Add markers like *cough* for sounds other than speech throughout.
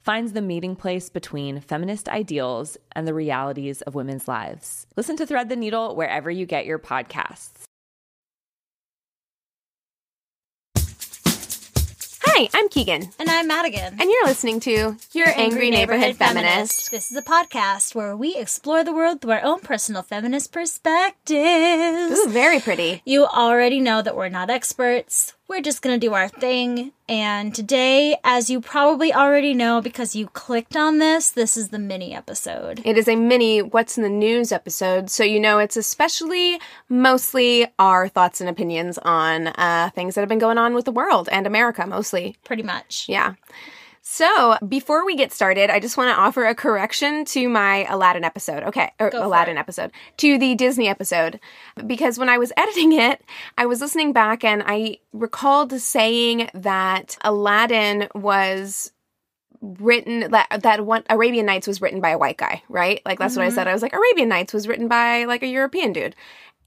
finds the meeting place between feminist ideals and the realities of women's lives. Listen to Thread the Needle wherever you get your podcasts. Hi, I'm Keegan. And I'm Madigan. And you're listening to Your Angry, Neighborhood, Feminist. This is a podcast where we explore the world through our own personal feminist perspectives. Ooh, very pretty. You already know that we're not experts. We're just going to do our thing. And today, as you probably already know because you clicked on this, this is the mini episode. It is a mini What's in the News episode, so you know it's especially mostly our thoughts and opinions on uh, things that have been going on with the world and America, mostly. Pretty much. Yeah. So, before we get started, I just want to offer a correction to my Aladdin episode. Okay, or Go Aladdin episode, to the Disney episode. Because when I was *laughs* editing it, I was listening back and I recalled saying that Aladdin was written that that one Arabian Nights was written by a white guy, right? Like that's what I said. Mm-hmm. I was like Arabian Nights was written by like a European dude.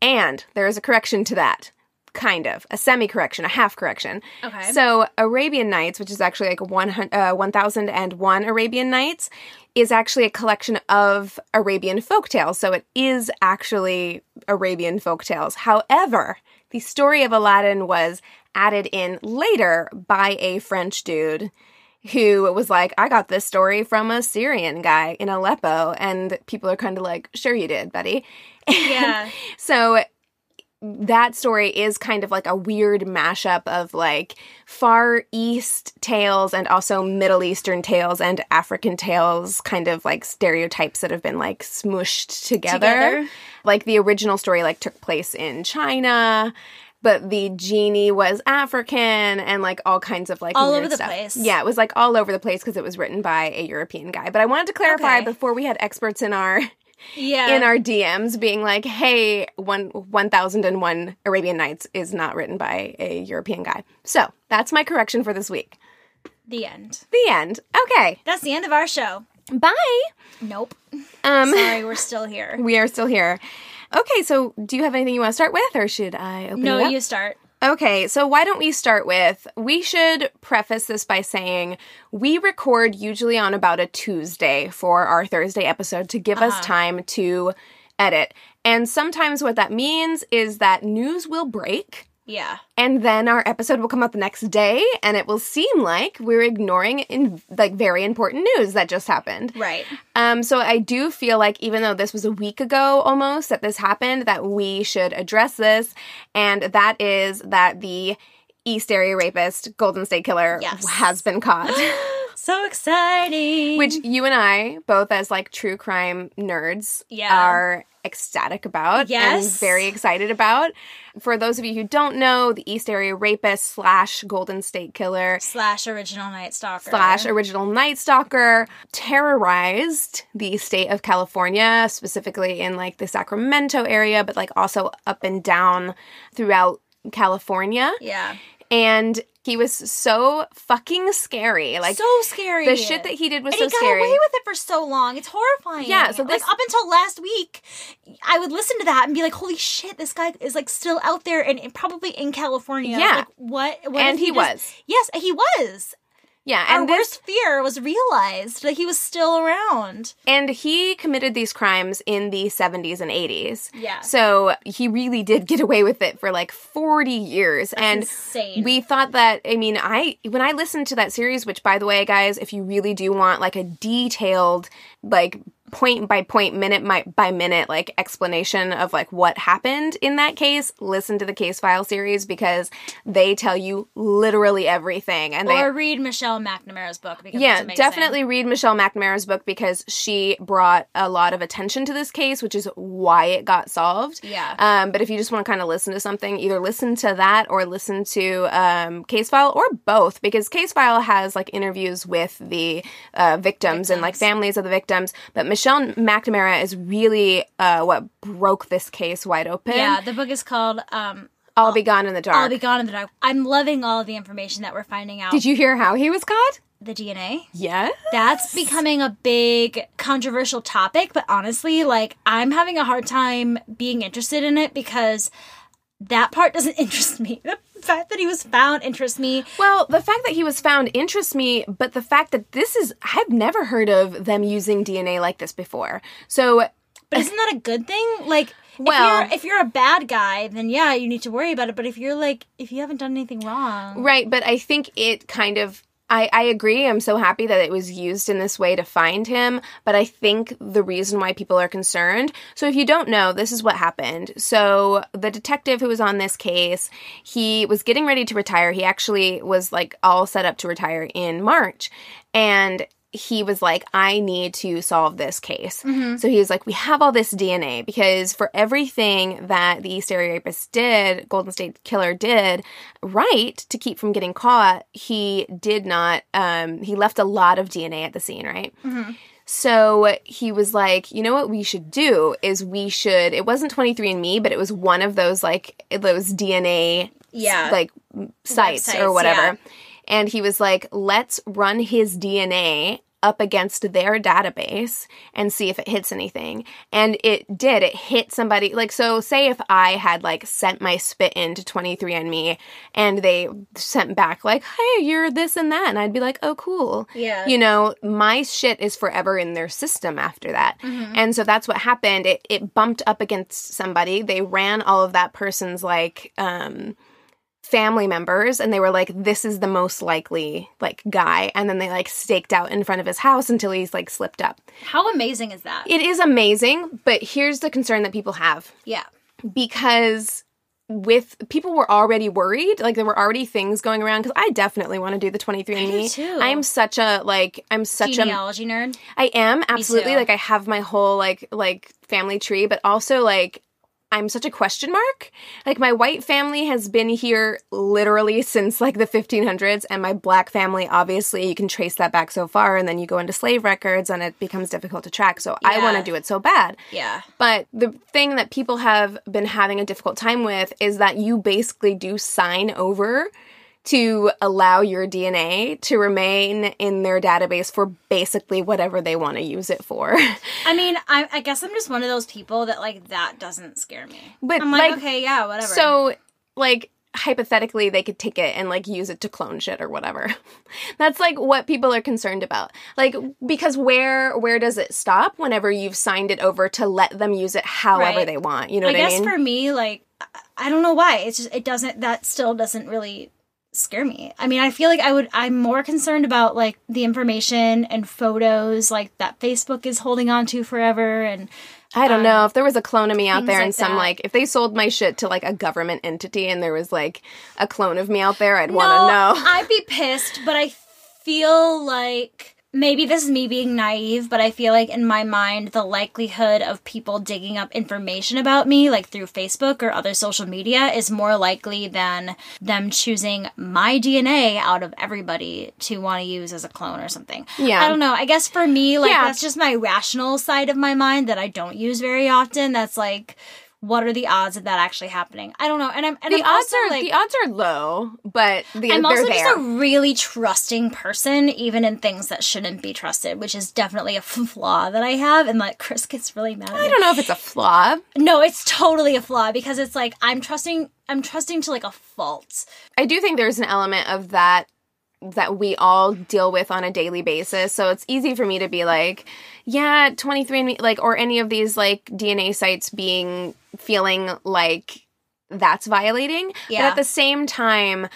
And there is a correction to that. Kind of. A semi correction, a half correction. Okay. So Arabian Nights, which is actually like one uh, 1001 Arabian Nights, is actually a collection of Arabian folk tales. So it is actually Arabian folk tales. However, the story of Aladdin was added in later by a French dude who was like, I got this story from a Syrian guy in Aleppo. And people are kind of like, sure you did, buddy. *laughs* Yeah. So that story is kind of like a weird mashup of like Far East tales and also Middle Eastern tales and African tales, kind of like stereotypes that have been like smooshed together. Together. Like the original story like took place in China. But the genie was African and like all kinds of like All over the stuff. place. Yeah, it was like all over the place because it was written by a European guy. But I wanted to clarify Okay. before we had experts in our Yeah. in our DMs being like, "Hey, one one thousand and one Arabian Nights is not written by a European guy." So that's my correction for this week. the end. The end. Okay, That's the end of our show. bye. Nope. Um, Sorry, we're *laughs* still here. we are still here. Okay, so do you have anything you want to start with, or should I open No, it up? you start. Okay, so why don't we start with we should preface this by saying we record usually on about a Tuesday for our Thursday episode to give us uh-huh. time to edit. And sometimes what that means is that news will break Yeah. and then our episode will come out the next day and it will seem like we're ignoring in like very important news that just happened. Right. Um, so I do feel like even though this was a week ago almost that this happened, that we should address this, and that is that the East Area rapist, Golden State Killer, Yes. has been caught. *gasps* *laughs* So exciting. Which you and I, both as like true crime nerds, Yeah. are ecstatic about Yes. and very excited about. For those of you who don't know, the East Area rapist slash Golden State Killer slash original Night Stalker. slash original Night Stalker terrorized the state of California, specifically in like the Sacramento area, but like also up and down throughout California. Yeah. And he was so fucking scary. Like so scary. the shit that he did was and so he got scary. away with it for so long. It's horrifying. Yeah, so like up until last week, I would listen to that and be like, "Holy shit, this guy is like still out there and, and probably in California." Yeah. Like, what? what And he just- was. Yes, he was. Yeah, Our and this worst fear was realized that he was still around. and he committed these crimes in the 70s and 80s. Yeah. So he really did get away with it for like 40 years and insane. we thought that I mean, I when I listened to that series, which by the way, guys, if you really do want like a detailed like point by point minute by, by minute like explanation of like what happened in that case listen to the case file series because they tell you literally everything and they Or read Michelle McNamara's book because yeah, definitely read Michelle McNamara's book because she brought a lot of attention to this case, which is why it got solved. Yeah. Um, but if you just want to kind of listen to something, either listen to that or listen to um, Case File or both, because Case File has like interviews with the uh, victims, and like families of the victims. But Michelle McNamara is really uh, what broke this case wide open. Yeah, the book is called um, I'll be gone in the dark. "I'll Be Gone in the Dark." I'm loving all of the information that we're finding out. Did you hear how he was caught? the DNA? Yes. That's becoming a big controversial topic, but honestly, like I'm having a hard time being interested in it because that part doesn't *laughs* interest me. The fact that he was found interests me. Well, the fact that he was found interests me, but the fact that this is, I've never heard of them using DNA like this before. So, But isn't that a good thing? Like Well- if you're if you're a bad guy, then yeah, you need to worry about it. But if you're like if you haven't done anything wrong, right, but I think it kind of, I, I agree. I'm so happy that it was used in this way to find him. But I think the reason why people are concerned. So, if you don't know, this is what happened. So, the detective who was on this case, he was getting ready to retire. He actually was like all set up to retire in March. And he was like, I need to solve this case. So he was like, We have all this DNA because for everything that the East Area Rapist did, Golden State Killer did right to keep from getting caught, he did not, um, he left a lot of DNA at the scene, right? So he was like, you know what we should do is we should, it wasn't 23andMe, but it was one of those like, those DNA Yeah. like sites or whatever. yeah. And he was like, let's run his DNA up against their database and see if it hits anything. And it did. It hit somebody. Like, so say if I had like sent my spit into 23andMe and they sent back, like, hey, you're this and that. And I'd be like, oh, cool. Yeah. You know, my shit is forever in their system after that. And so that's what happened. It, it bumped up against somebody. They ran all of that person's like, um, family members and they were like this is the most likely like guy and then they like staked out in front of his house until he's like slipped up how amazing is that? it is amazing but here's the concern that people have yeah. because with people were already worried like there were already things going around because i definitely want to do the 23andme too. i'm such a like i'm such a Genealogy nerd. I am absolutely like I have my whole like like family tree, but also like I'm such a question mark. Like my white family has been here literally since like the 1500s, and my black family obviously you can trace that back so far, and then you go into slave records, and it becomes difficult to track. So I want to do it so bad. Yeah. But the thing that people have been having a difficult time with is that you basically do sign over to allow your DNA to remain in their database for basically whatever they want to use it for. I mean, I, I guess I'm just one of those people that like that doesn't scare me. But, I'm like, like, okay, yeah, whatever. so, like, hypothetically, they could take it and like use it to clone shit or whatever. *laughs* That's like what people are concerned about. Like, because where where does it stop whenever you've signed it over to let them use it however Right. they want? You know I guess I mean? for me, like, I- I don't know why. It's just it doesn't. That still doesn't really scare me. I mean, I feel like I would. I'm more concerned about like the information and photos like that Facebook is holding on to forever and. I don't know um, if there was a clone of me out there and like some that. like if they sold my shit to like a government entity and there was like a clone of me out there, I'd No, want to know. I'd be pissed, but I feel like maybe this is me being naive, but I feel like in my mind, the likelihood of people digging up information about me, like through Facebook or other social media, is more likely than them choosing my DNA out of everybody to want to use as a clone or something. Yeah. I don't know. I guess for me, like, Yeah. that's just my rational side of my mind that I don't use very often. That's like, what are the odds of that actually happening? I don't know. And I'm and the I'm odds also, are like, the odds are low, but the, I'm also there. just a really trusting person, even in things that shouldn't be trusted, which is definitely a *laughs* flaw that I have. And like Chris gets really mad at me. I don't know if it's a flaw. No, it's totally a flaw because it's like I'm trusting. I'm trusting to like a fault. I do think there's an element of that that we all deal with on a daily basis. So it's easy for me to be like, yeah, 23andMe, like, or any of these like DNA sites being feeling like that's violating. But at the same time,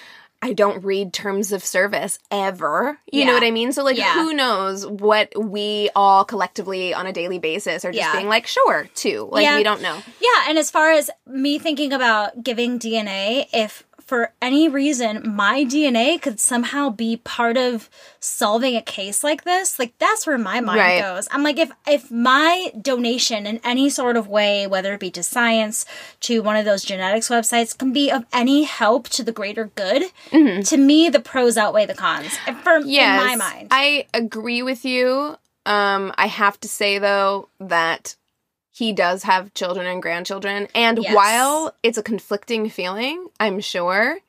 I don't read terms of service ever. You know what I mean? So, like, Yeah. who knows what we all collectively on a daily basis are just Yeah. being like, sure, too. Like, Yeah. we don't know. Yeah, and as far as me thinking about giving DNA, if for any reason my DNA could somehow be part of solving a case like this, like that's where my mind Right. goes. I'm like if if my donation in any sort of way, whether it be to science, to one of those genetics websites, can be of any help to the greater good, to me the pros outweigh the cons. For Yes, in my mind. I agree with you. Um, I have to say though that he does have children and grandchildren, and Yes. while it's a conflicting feeling, I'm sure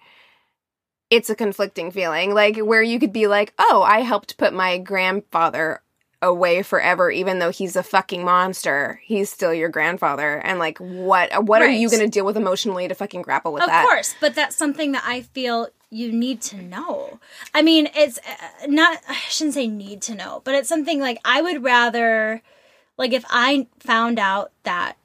it's a conflicting feeling, like where you could be like, "Oh, I helped put my grandfather away forever, even though he's a fucking monster. He's still your grandfather." And like, what what are you going to deal with emotionally to fucking grapple with Of that? course, but that's something that I feel you need to know. I mean, it's uh, not, I shouldn't say need to know, but it's something like I would rather, like, if I found out that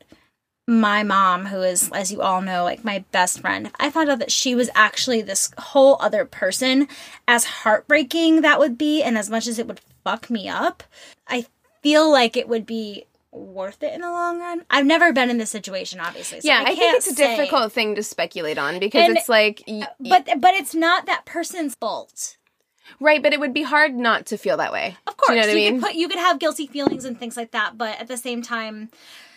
my mom, who is, as you all know, like my best friend, if I found out that she was actually this whole other person, as heartbreaking that would be, and as much as it would fuck me up, I feel like it would be worth it in the long run. I've never been in this situation, obviously. so Yeah, I, think it's a say. difficult thing to speculate on because And- it's like, y- but but it's not that person's fault. Right? But it would be hard not to feel that way. Of course, Do you know what I mean? could put you could have guilty feelings and things like that, but at the same time,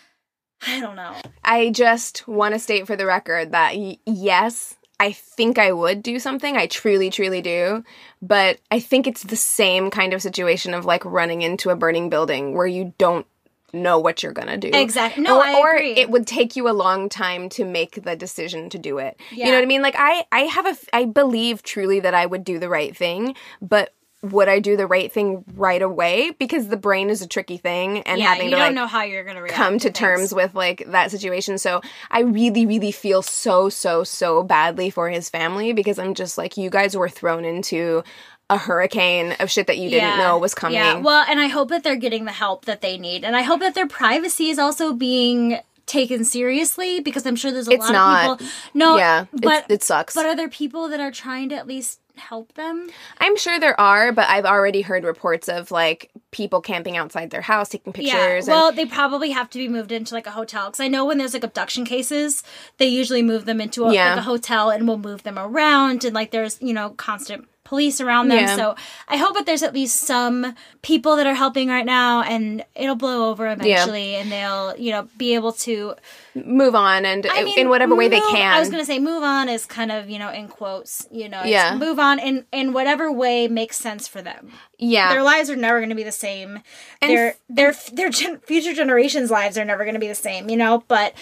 *sighs* I don't know. I just want to state for the record that y- yes, I think I would do something. I truly, truly do. But I think it's the same kind of situation of like running into a burning building where you don't know what you're gonna do. Exactly. No, or, I or agree. it would take you a long time to make the decision to do it. You know what I mean? Like I, I have a I believe truly that I would do the right thing, but would I do the right thing right away? Because the brain is a tricky thing, and yeah, having you to don't like know how you're gonna react come to things. terms with like that situation. So I really, really feel so, so, so badly for his family because I'm just like, you guys were thrown into a hurricane of shit that you didn't Yeah. know was coming. Yeah, well, and I hope that they're getting the help that they need, and I hope that their privacy is also being taken seriously because I'm sure there's a It's lot not. of people. No, yeah, but it sucks. but are there people that are trying to at least help them? I'm sure there are, but I've already heard reports of like people camping outside their house, taking pictures. Yeah. Well, and, they probably have to be moved into like a hotel because I know when there's like abduction cases, they usually move them into a, Yeah. like a hotel and will move them around and like there's you know constant police around them. Yeah. So I hope that there's at least some people that are helping right now, and it'll blow over eventually, and they'll you know be able to move on and I mean, in whatever way they can. I was gonna say move on is kind of you know in quotes, you know, Yeah. move on in in whatever way makes sense for them. yeah. Their lives are never gonna be the same. And their f- their their gen- future generations' lives are never gonna be the same, you know. But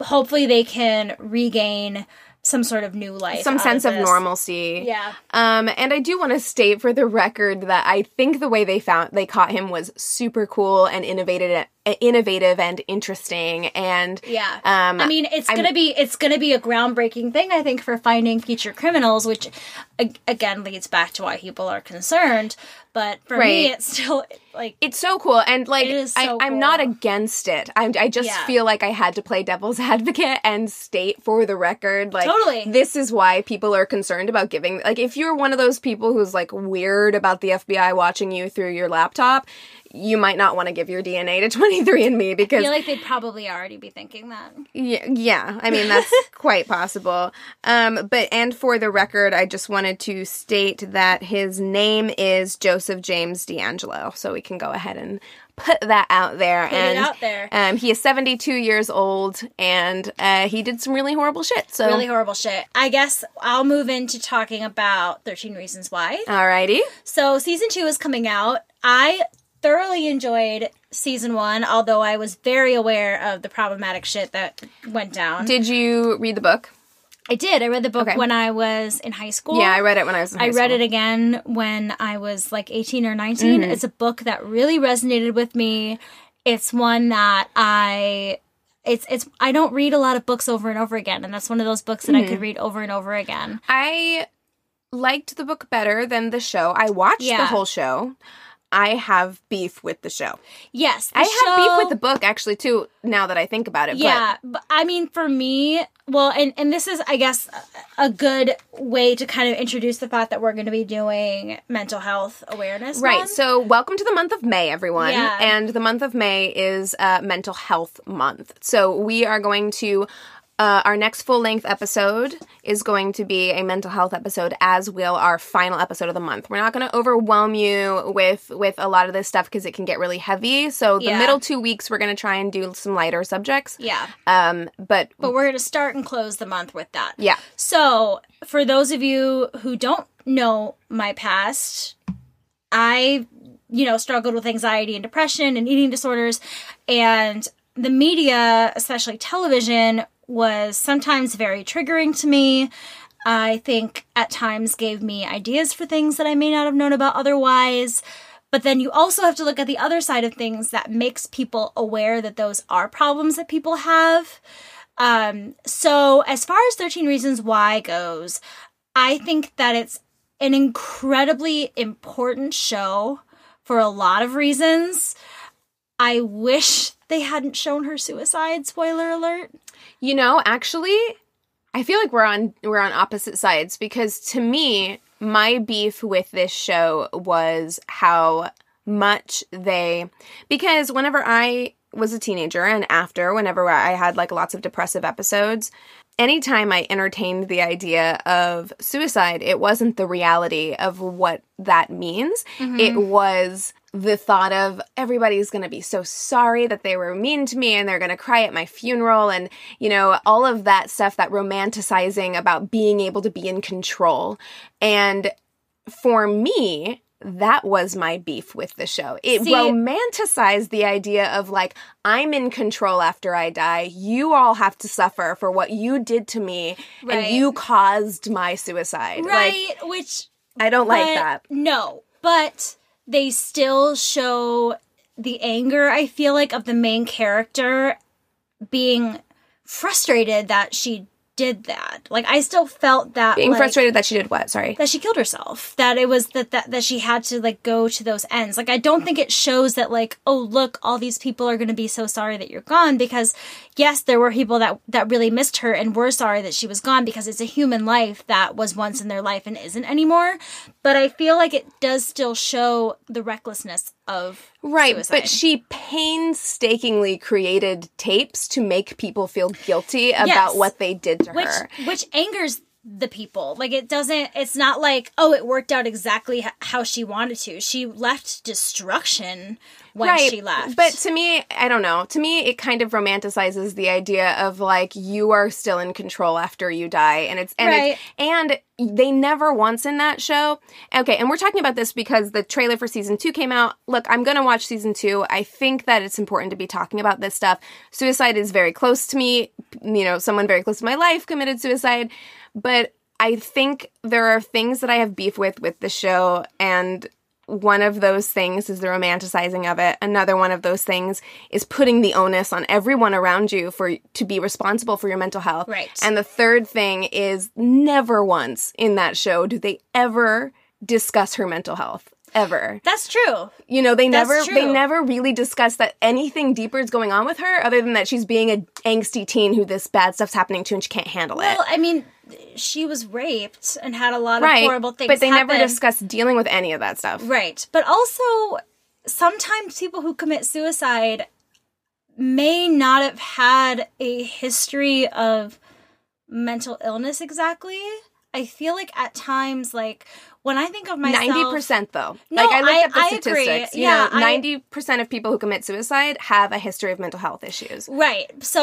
hopefully, they can regain some sort of new life, some sense of this. normalcy. Yeah. Um, and I do want to state for the record that I think the way they found they caught him was super cool and innovative, innovative and interesting. And Yeah. um, I mean, it's I'm- gonna be it's gonna be a groundbreaking thing, I think, for finding future criminals, which again leads back to why people are concerned. But for me, it's still like it's so cool, and like It is I, so I'm not against it. I'm, I just Yeah. feel like I had to play devil's *laughs* advocate and state for the record, like Totally. this is why people are concerned about giving. Like, if you're one of those people who's like weird about the FBI watching you through your laptop, you might not want to give your DNA to *laughs* 23andMe because I feel like they'd probably already be thinking that. Yeah, yeah. I mean that's *laughs* quite possible. Um, but and for the record, I just wanted to state that his name is Joseph James DeAngelo, so we can go ahead and put that out there. Put it and out there. Um, he is seventy two years old, and uh, he did some really horrible shit. So, Really horrible shit. I guess I'll move into talking about 13 Reasons Why. alrighty. So season two is coming out. I thoroughly enjoyed season one, although I was very aware of the problematic shit that went down. Did you read the book? I did. I read the book Okay. when I was in high school. Yeah, I read it when I was in high school. I read. Mm-hmm. it again when I was like 18 or 19. It's a book that really resonated with me. It's one that I it's it's I don't read a lot of books over and over again and that's one of those books that I Mm-hmm. could read over and over again. I liked the book better than the show. I watched the Yeah. whole show. I have beef with the show. Yes, the I have beef with the book actually too. Now that I think about it, Yeah, but I mean, for me, well, and and this is, I guess, a a good way to kind of introduce the fact that we're going to be doing mental health awareness. Right. Month. So, welcome to the month of May, everyone. Yeah. And the month of May is uh, Mental Health Month. So we are going to. Uh, our next full length episode is going to be a mental health episode, as will our final episode of the month. We're not going to overwhelm you with with a lot of this stuff because it can get really heavy. So the Yeah. middle two weeks, we're going to try and do some lighter subjects. yeah, Um, but but we're going to start and close the month with that. yeah, So, for those of you who don't know my past, I, you know, struggled with anxiety and depression and eating disorders. And the media, especially television, was sometimes very triggering to me. I think at times gave me ideas for things that I may not have known about otherwise. But then you also have to look at the other side of things that makes people aware that those are problems that people have. Um, so as far as 13 Reasons Why goes, I think that it's an incredibly important show for a lot of reasons. I wish they hadn't shown her suicide, spoiler alert. You know, actually, I feel like we're on we're on opposite sides because to me, my beef with this show was how much they because whenever I was a teenager and after whenever I had like lots of depressive episodes, anytime I entertained the idea of suicide, it wasn't the reality of what that means. It mm-hmm. was the thought of everybody's going to be so sorry that they were mean to me and they're going to cry at my funeral and you know all of that stuff that romanticizing about being able to be in control and for me that was my beef with the show. It See- romanticized the idea of like, I'm in control after I die. You all have to suffer for what you did to me, Right. and you caused my suicide. Like, Right, which I don't like that. No, but they still show the anger, I feel like, of the main character being frustrated that she did that. Like I still felt that Being like, frustrated that she did what? Sorry. that she killed herself. That it was that, that that she had to like go to those ends. Like I don't think it shows that like oh look all these people are going to be so sorry that you're gone because yes there were people that that really missed her and were sorry that she was gone because it's a human life that was once in their life and isn't anymore. But I feel like it does still show the recklessness of Right, suicide. but she painstakingly created tapes to make people feel guilty about Yes. what they did to which her. which angers the people like it doesn't it's not like oh it worked out exactly how she wanted to she left destruction when she left But to me, I don't know. To me, it kind of romanticizes the idea of like you are still in control after you die, and it's and it's, and they never once in that show. Okay, and we're talking about this because the trailer for season two came out. Look, I'm gonna watch season two. I think that it's important to be talking about this stuff. Suicide is very close to me. You know, someone very close to my life committed suicide, but I think there are things that I have beef with with the show and one of those things is the romanticizing of it. Another one of those things is putting the onus on everyone around you for to be responsible for your mental health. Right. And the third thing is never once in that show do they ever discuss her mental health. Ever. that's true You know, they That's never they never really discuss that anything deeper is going on with her other than that she's being a angsty teen who this bad stuff's happening to and she can't handle well it. Well, I mean she was raped and had a lot of horrible things but they happen. never discuss dealing with any of that stuff. right but also sometimes people who commit suicide may not have had a history of mental illness exactly i feel like at times like when i think of myself Ninety percent though. No, like I looked I- up the I agree. statistics. You Yeah, ninety percent of people who commit suicide have a history of mental health issues. Right. So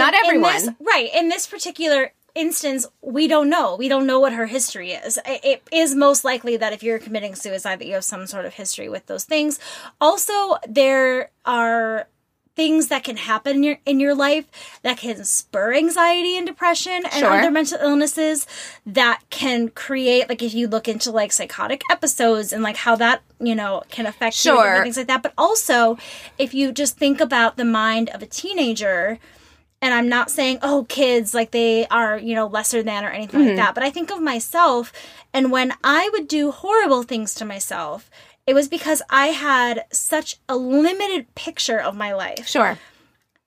Not in- in everyone. this- right. In this particular instance, we don't know. We don't know what her history is. It is most likely that if you're committing suicide, that you have some sort of history with those things. Also, there are things that can happen in your in your life that can spur anxiety and depression and Sure. other mental illnesses that can create like if you look into like psychotic episodes and like how that you know can affect you and Sure. different things like that but also if you just think about the mind of a teenager and I'm not saying, oh, kids, like they are, you know, lesser than or anything Mm-hmm. like that. But I think of myself, and when I would do horrible things to myself, it was because I had such a limited picture of my life. Sure.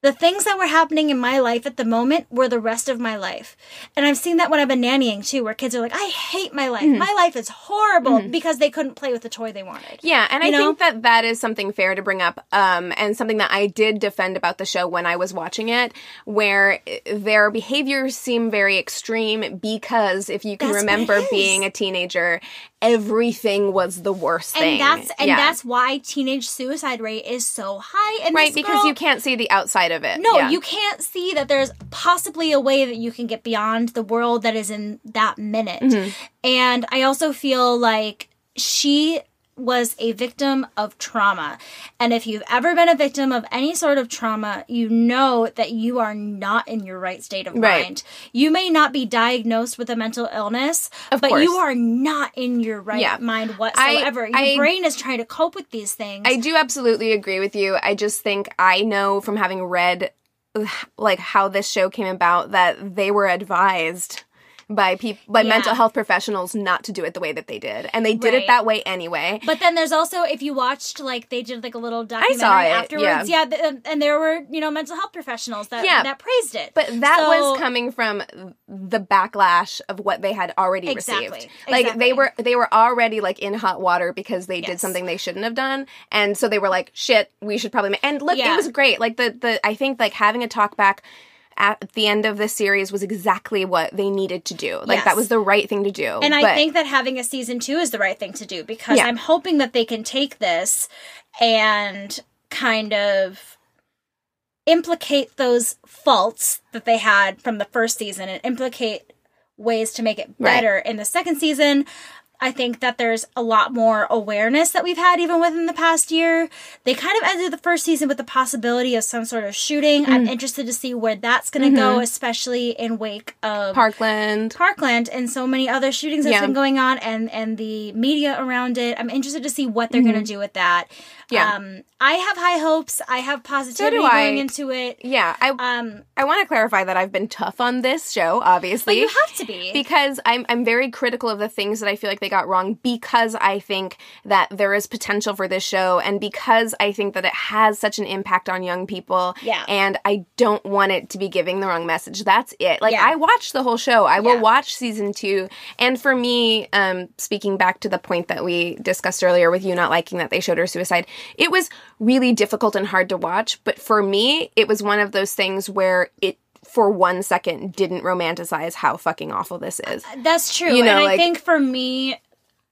The things that were happening in my life at the moment were the rest of my life. And I've seen that when I've been nannying too, where kids are like, I hate my life. Mm-hmm. My life is horrible because they couldn't play with the toy they wanted. Yeah, and I know? think that that is something fair to bring up, um, and something that I did defend about the show when I was watching it, where uh, their behaviors seem very extreme because if you can That's remember being a teenager, everything was the worst thing. And that's and Yeah. that's why teenage suicide rate is so high. And right because girl- you can't see the outside of it. No, Yeah. you can't see that there's possibly a way that you can get beyond the world that is in that minute. Mm-hmm. And I also feel like she was a victim of trauma. And if you've ever been a victim of any sort of trauma, you know that you are not in your right state of Right. mind. You may not be diagnosed with a mental illness, Of but course. you are not in your right Yeah. mind whatsoever. your I- brain is trying to cope with these things. I do absolutely agree with you. I just think I know from having read like how this show came about that they were advised by people by Yeah. mental health professionals not to do it the way that they did. And they did Right. it that way anyway. But then there's also if you watched like they did like a little documentary saw it, afterwards, yeah, th- and- and there were you know mental health professionals that Yeah. that praised it. But that So- was coming from the backlash of what they had already Exactly. received. Like Exactly. they were they were already like in hot water because they did something they shouldn't have done. And so they were like, shit, we should probably ma-. and look, Yeah. it was great. Like the the I think like having a talk back at the end of the series was exactly what they needed to do. Like Yes. that was the right thing to do. And I But- think that having a season two is the right thing to do because Yeah. I'm hoping that they can take this and kind of implicate those faults that they had from the first season and implicate ways to make it Right. better in the second season. I think that there's a lot more awareness that we've had even within the past year. They kind of ended the first season with the possibility of some sort of shooting. Mm. I'm interested to see where that's going to Mm-hmm. go, especially in wake of Parkland. Parkland and so many other shootings that's Yeah. been going on and and the media around it. I'm interested to see what they're going to do with that. Mm-hmm. Yeah. Um I have high hopes. I have positivity I. going into it. Yeah, I Um I want to clarify that I've been tough on this show, obviously. but you have to be. because I'm I'm very critical of the things that I feel like they got wrong because I think that there is potential for this show and because I think that it has such an impact on young people. Yeah. And I don't want it to be giving the wrong message. That's it. Like Yeah. I watched the whole show. I will watch season 2 and for me um speaking back to the point that we discussed earlier with you not liking that they showed her suicide, it was really difficult and hard to watch, but for me it was one of those things where it for one second didn't romanticize how fucking awful this is. That's true. you know, and I like- think for me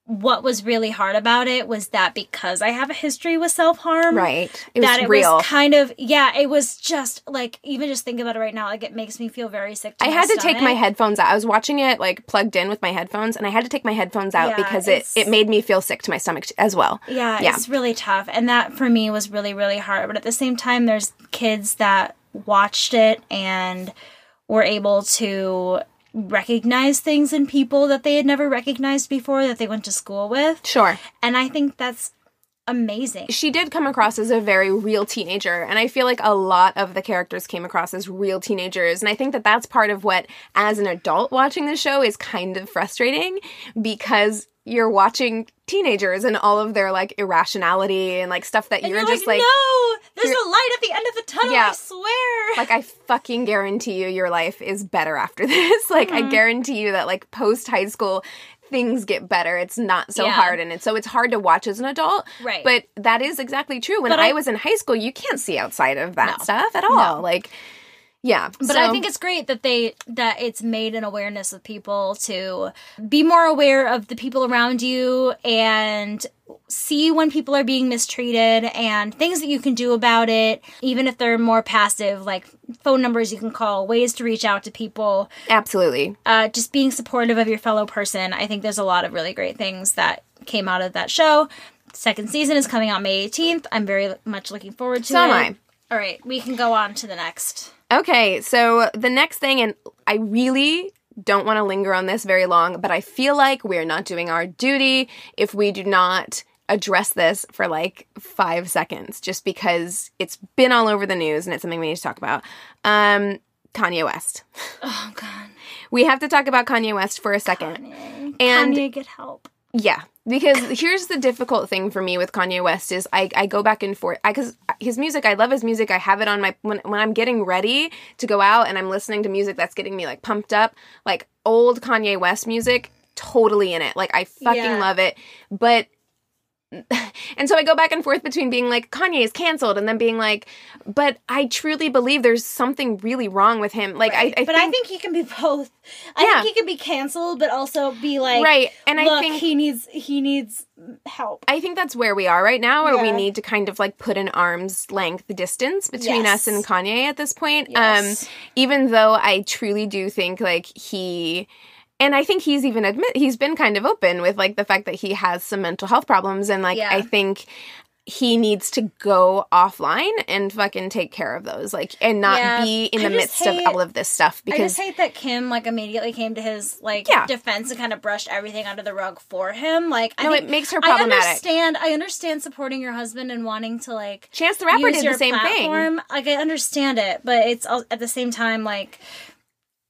what was really hard about it was that because I have a history with self-harm, Right. It was that it real. was kind of yeah, it was just like even just think about it right now, like it makes me feel very sick. To I had to take my headphones out. I was watching it like plugged in with my headphones and I had to take my headphones out Yeah, because it, it made me feel sick to my stomach t- as well. Yeah, Yeah. it's really tough. And that for me was really, really hard. But at the same time, there's kids that watched it and were able to recognize things in people that they had never recognized before that they went to school with. Sure. And I think that's amazing. She did come across as a very real teenager and I feel like a lot of the characters came across as real teenagers and I think that that's part of what as an adult watching the show is kind of frustrating because you're watching teenagers and all of their like irrationality and like stuff that And you're, you're just like, like no, there's a light at the end of the tunnel. Yeah. I swear. like I fucking guarantee you your life is better after *laughs* this. like Mm-hmm. I guarantee you that like post high school things get better. It's not so Yeah. hard and it's so it's hard to watch as an adult. Right. But that is exactly true. When I, I- was in high school, you can't see outside of that No. stuff at all. Like Yeah. But I think it's great that they that it's made an awareness of people to be more aware of the people around you and see when people are being mistreated and things that you can do about it, even if they're more passive, like phone numbers you can call, ways to reach out to people, absolutely. uh, just being supportive of your fellow person. I think there's a lot of really great things that came out of that show. Second season is coming out May 18th. I'm very much looking forward to So it. am I. All right, we can go on to the next. Okay, so the next thing, and I really don't want to linger on this very long, but I feel like we're not doing our duty if we do not address this for like five seconds, just because it's been all over the news and it's something we need to talk about. Um, Kanye West. Oh god. We have to talk about Kanye West for a second. Kanye. And- Kanye get help. Yeah, because here's the difficult thing for me with Kanye West is I, I go back and forth. Because his music I love his music. I have it on my when when I'm getting ready to go out and I'm listening to music that's getting me like pumped up like old Kanye West music totally in it. Like I fucking Yeah. love it. But *laughs* and so I go back and forth between being like Kanye is canceled and then being like but I truly believe there's something really wrong with him like I, I but I think he can be both. I Yeah. think he can be canceled, but also be like, right and I think he needs he needs help. I think that's where we are right now, where we need to kind of like put an arm's length distance between Yes. us and Kanye at this point. Yes. Um, even though I truly do think like he, and I think he's even admit he's been kind of open with like the fact that he has some mental health problems, and like Yeah. I think he needs to go offline and fucking take care of those, like, and not Yeah. be in the midst hate- of all of this stuff because I just hate that Kim like immediately came to his like Yeah. defense and kind of brushed everything under the rug for him. Like, I no, think, it makes her problematic I understand. I understand supporting your husband and wanting to like Chance the Rapper did the same thing. platform. Like, I understand it, but it's at the same time like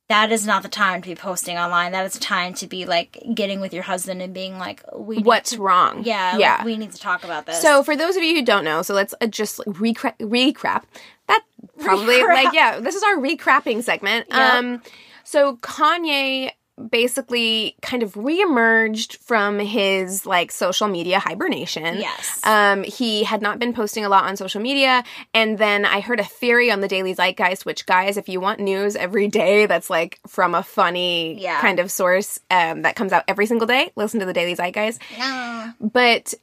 that is not the time to be posting online. That is the time to be like getting with your husband and being like, we What's to- wrong? Yeah, yeah. Like, we need to talk about this. So, for those of you who don't know, so let's uh, just recra- recrap. That probably Recrap. like yeah, this is our recrapping segment. Yep. Um, so Kanye basically kind of reemerged from his like social media hibernation. Yes. Um, he had not been posting a lot on social media, and then I heard a theory on the Daily Zeitgeist, which guys, if you want news every day that's like from a funny Yeah. kind of source um, that comes out every single day, listen to the Daily Zeitgeist yeah. but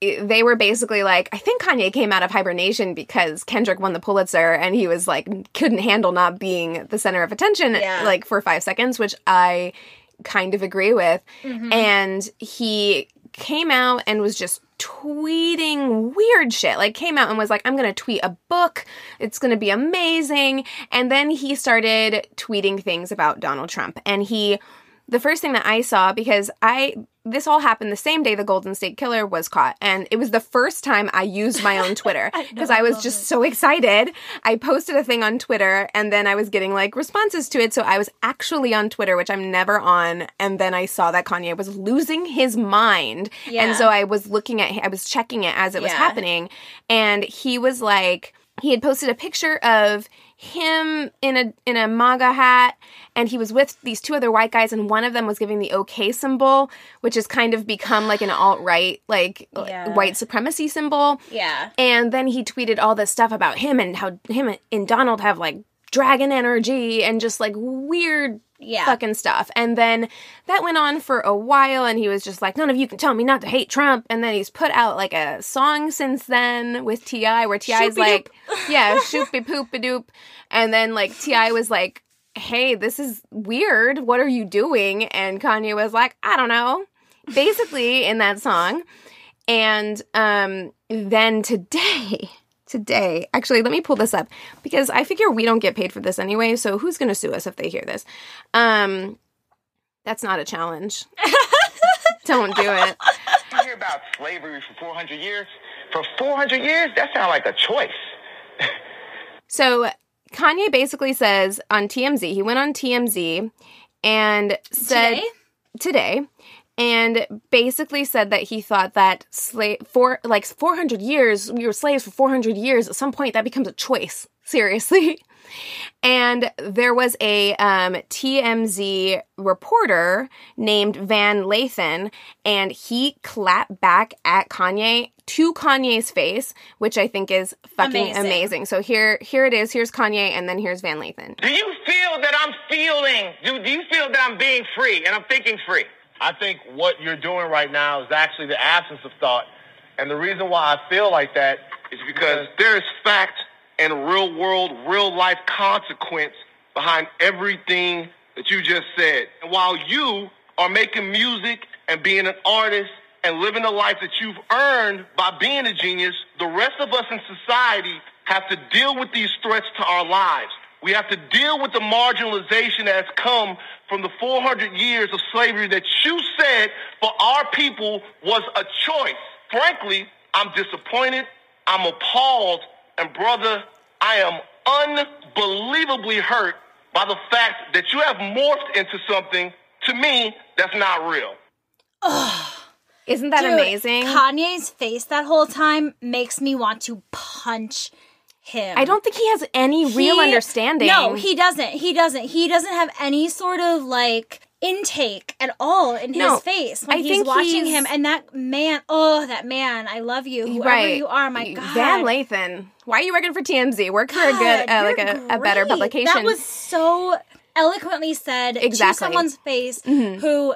they were basically like i think kanye came out of hibernation because kendrick won the pulitzer and he was like couldn't handle not being the center of attention Yeah. like for five seconds which i kind of agree with. Mm-hmm. and he came out and was just tweeting weird shit. Like came out and was like i'm gonna tweet a book. It's gonna be amazing. And then he started tweeting things about donald trump. And he the first thing that I saw because I this all happened the same day the Golden State Killer was caught, and it was the first time I used my own Twitter *laughs* because I, was just it. so excited. I posted a thing on Twitter, and then I was getting like responses to it, so I was actually on Twitter, which I'm never on. And then I saw that Kanye was losing his mind, Yeah. and so I was looking at I was checking it as it was happening, and he was like he had posted a picture of him in a in a MAGA hat, and he was with these two other white guys, and one of them was giving the OK symbol, which has kind of become like an alt right, like Yeah. white supremacy symbol. Yeah. And then he tweeted all this stuff about him and how him and Donald have like dragon energy and just like weird Yeah. fucking stuff. And then that went on for a while and he was just like, none of you can tell me not to hate Trump. And then he's put out like a song since then with T.I. where T.I.'s like, *laughs* yeah, shoopy poopy doop. And then like T.I. was like, hey, this is weird. What are you doing? And Kanye was like, I don't know. Basically in that song. And um then today today. Actually, let me pull this up because I figure we don't get paid for this anyway, so who's going to sue us if they hear this? Um that's not a challenge. *laughs* don't do it. You hear about slavery for 400 years? For 400 years? That sounds like a choice. *laughs* So Kanye basically says on TMZ, he went on TMZ and said Today? today and basically said that he thought that slave for like 400 years we were slaves for 400 years at some point that becomes a choice *laughs* seriously. And there was a um, TMZ reporter named Van Lathan, and he clapped back at Kanye to Kanye's face, which I think is fucking amazing. Amazing. So here, here it is. Here's Kanye, and then here's Van Lathan. Do you feel that I'm feeling? Do, do you feel that I'm being free and I'm thinking free? I think what you're doing right now is actually the absence of thought. And the reason why I feel like that is because there is fact and real world, real life consequence behind everything that you just said. And while you are making music and being an artist and living the life that you've earned by being a genius, the rest of us in society have to deal with these threats to our lives. We have to deal with the marginalization that has come from the 400 years of slavery that you said for our people was a choice. Frankly, I'm disappointed. I'm appalled. And brother, I am unbelievably hurt by the fact that you have morphed into something to me that's not real. Isn't that Dude, amazing? Kanye's face that whole time makes me want to punch him. I don't think he has any real understanding. No, he doesn't. He doesn't. He doesn't have any sort of like intake at all in No, his face when I he's think watching he's- him. And that man, oh, that man, I love you, whoever right. you are. My God, Van Lathan. Why are you working for TMZ? Work for a good, uh, like a, a better publication. That was so eloquently said Exactly. Mm-hmm. to someone's face who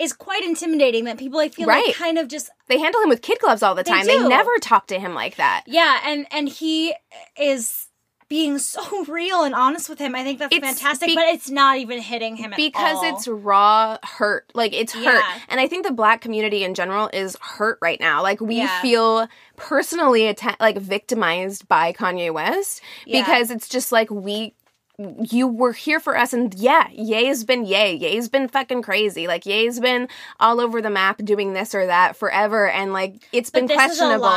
is quite intimidating. That people I feel Right. like kind of just they handle him with kid gloves all the time. They do. never talk to him like that. Yeah, and and he is being *laughs* so real and honest with him. I think that's It's fantastic, be- but it's not even hitting him at because it's raw hurt like it's hurt and i think the black community in general is hurt right now like we Yeah. feel personally atta- like victimized by kanye west Yeah. because it's just like we you were here for us and yeah ye's been yay ye's been fucking crazy like ye's been all over the map doing this or that forever and like it's been is a questionable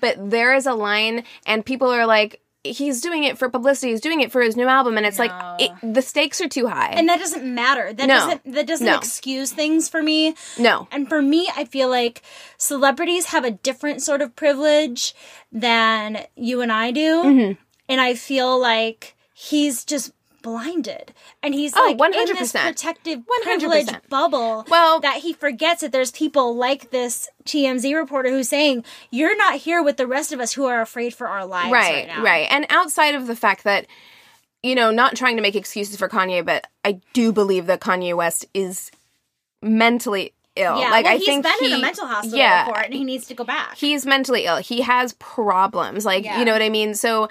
but there is a line and people are like he's doing it for publicity he's doing it for his new album and it's like it, the stakes are too high and that doesn't matter. That No. doesn't that doesn't No. excuse things for me. no And for me, I feel like celebrities have a different sort of privilege than you and I do. Mm-hmm. And I feel like he's just blinded. And he's Oh, like in this 100%. protective 100%. privilege bubble Well- that he forgets that there's people like this TMZ reporter who's saying, You're not here with the rest of us who are afraid for our lives right, right, now. right. And outside of the fact that, you know, not trying to make excuses for Kanye, but I do believe that Kanye West is mentally ill. Yeah, like well, I he's think been he, in a mental hospital yeah, before and he needs to go back. he's mentally ill. He has problems. Like, Yeah. you know what I mean? So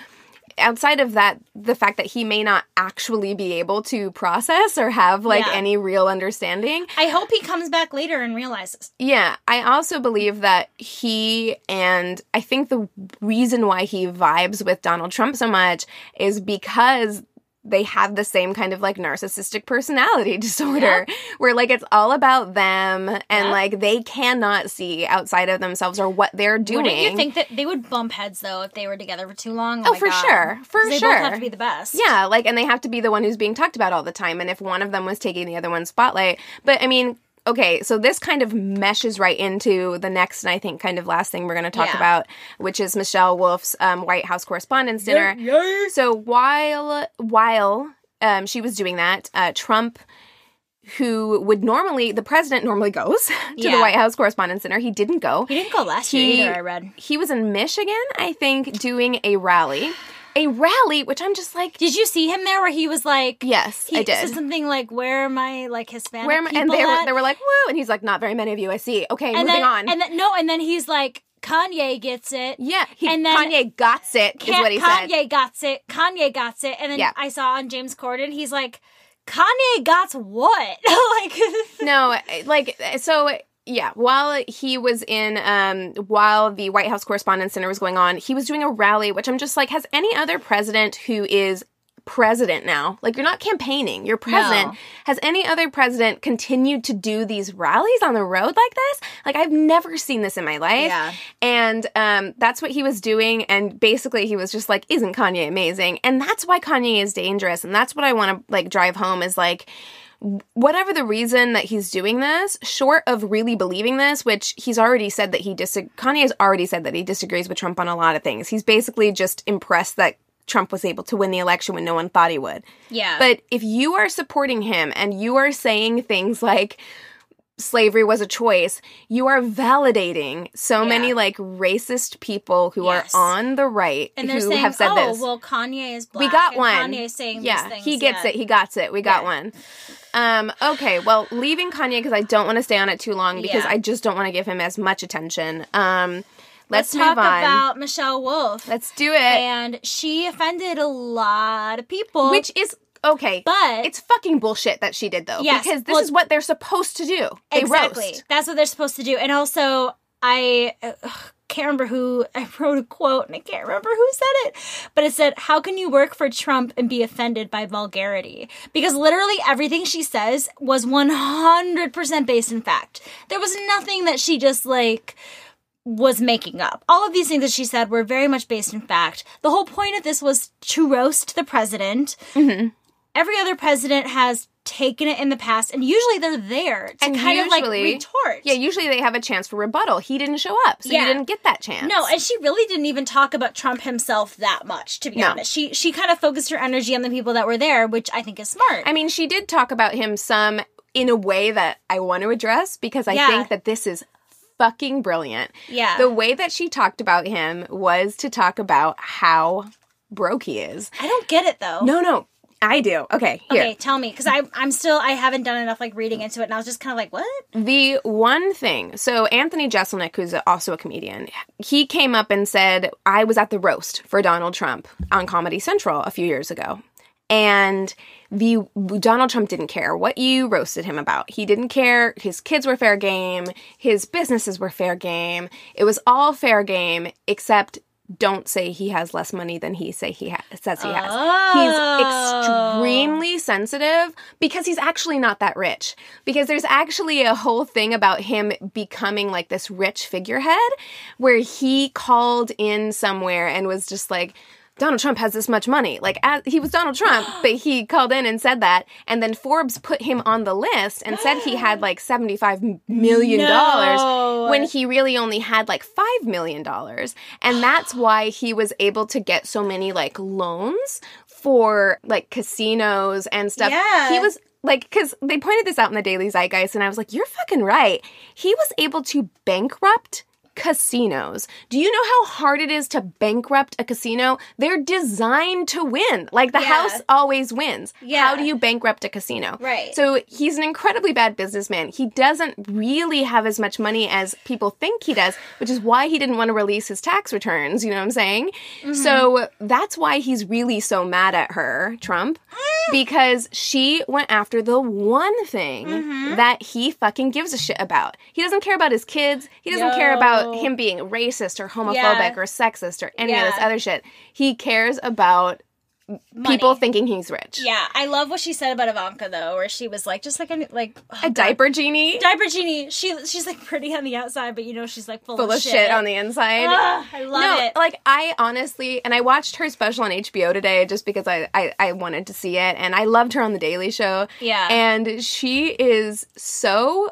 outside of that, the fact that he may not actually be able to process or have like Yeah. any real understanding. I hope he comes back later and realizes. Yeah, I also believe that he and I think the reason why he vibes with Donald Trump so much is because they have the same kind of like narcissistic personality *laughs* disorder where like it's all about them and Yeah. like they cannot see outside of themselves or what they're doing. Wouldn't you think that they would bump heads though if they were together for too long? Oh, oh my for God. sure. For 'Cause they sure. both have to be the best. Yeah, like, and they have to be the one who's being talked about all the time. And if one of them was taking the other one's spotlight, but I mean, okay, so this kind of meshes right into the next, and I think kind of last thing we're going to talk Yeah. about, which is Michelle Wolf's um, White House Correspondents' Dinner. So while while um, she was doing that, uh, Trump. Who would normally the president normally goes *laughs* to the White House Correspondents' Dinner? He didn't go. He didn't go last He- year either. I read. He was in Michigan, I think, doing a rally. A rally, which I'm just like, Did you see him there where he was like? yes, He I did. said something like, "Where are my like Hispanic Where am I? people And they were, they were like, woo. And he's like, not very many of you I see. Okay, and moving then, on. And then no, and then he's like, Kanye gets it. yeah, he, and then- Kanye got it, is what he Kanye said. got it. Kanye got it. And then Yeah. I saw on James Corden, he's like, Kanye got what? *laughs* like, No, like, so, yeah, while he was in, um, while the White House Correspondents' Dinner was going on, he was doing a rally, which I'm just like, has any other president who is president now. Like you're not campaigning, you're president. No. Has any other president continued to do these rallies on the road like this? Like I've never seen this in my life. Yeah. And um that's what he was doing and basically he was just like isn't Kanye amazing? And that's why Kanye is dangerous and that's what I want to like drive home is like whatever the reason that he's doing this, short of really believing this, which he's already said that he dis Kanye has already said that he disagrees with Trump on a lot of things. He's basically just impressed that Trump was able to win the election when no one thought he would. Yeah. But if you are supporting him and you are saying things like slavery was a choice, you are validating so Yeah. many like racist people who Yes. are on the right and they're who saying, have said "Oh, this. well, Kanye is black." we got one. Kanye's saying yeah, these things. he gets yeah. it. He got it. We got Yeah. one. Um, okay, well, leaving Kanye because I don't want to stay on it too long because. I just don't want to give him as much attention. Um, Let's, let's, talk on. about Michelle Wolf. let's do it. and she offended a lot of people. Which is okay, But- it's fucking bullshit that she did though. Yes, because this well- is what they're supposed to do. They exactly roast. that's what they're supposed to do. And also, I uh, can't remember who I wrote a quote, and I can't remember who said it, but it said, "How can you work for Trump and be offended by vulgarity?" Because literally everything she says was one hundred percent based in fact. There was nothing that she just like was making up. All of these things that she said were very much based in fact. The whole point of this was to roast the president. Mm-hmm. Every other president has taken it in the past, and usually they're there to And kind of like retort. Yeah, usually they have a chance for rebuttal. He didn't show up, so Yeah. you didn't get that chance. No, and she really didn't even talk about Trump himself that much, to be No. honest. She she kind of focused her energy on the people that were there, which I think is smart. I mean, she did talk about him some in a way that I want to address because I Yeah. think that this is fucking brilliant. Yeah. The way that she talked about him was to talk about how broke he is. I don't get it though. No, no, I do. Okay, here. Okay, tell me, because I I'm still I haven't done enough like reading into it, and I was just kind of like, what? The one thing, so Anthony Jeselnik, who's also a comedian, he came up and said, I was at the roast for Donald Trump on Comedy Central a few years ago. And the Donald Trump didn't care what you roasted him about. He didn't care. His kids were fair game. His businesses were fair game. It was all fair game, except don't say he has less money than he say he ha- says he has. He's extremely sensitive because he's actually not that rich. Because there's actually a whole thing about him becoming like this rich figurehead where he called in somewhere and was just like Donald Trump has this much money. Like as, he was Donald Trump, *gasps* but he called in and said that, and then Forbes put him on the list and said he had like seventy-five million dollars No. when he really only had like five million dollars, and *sighs* that's why he was able to get so many like loans for like casinos and stuff. Yeah. He was like, because they pointed this out in the Daily Zeitgeist, and I was like, you're fucking right. He was able to bankrupt casinos. Do you know how hard it is to bankrupt a casino? They're designed to win. Like the Yeah. house always wins. Yeah. How do you bankrupt a casino? Right. So he's an incredibly bad businessman. He doesn't really have as much money as people think he does, which is why he didn't want to release his tax returns. You know what I'm saying? Mm-hmm. So that's why he's really so mad at her, Trump, Mm. *gasps* because she went after the one thing Mm-hmm. that he fucking gives a shit about. He doesn't care about his kids. He doesn't care about Yo. him being racist or homophobic Yeah. or sexist or any of this other shit. He cares about people thinking he's rich. Yeah, I love what she said about Ivanka though, where she was like, just like a like oh, A God. diaper genie. diaper genie. She she's like pretty on the outside, but you know she's like full, full of shit on the inside. Ugh, I love no, it. like I honestly, and I watched her special on HBO today just because I, I I wanted to see it, and I loved her on the Daily Show. Yeah. and she is so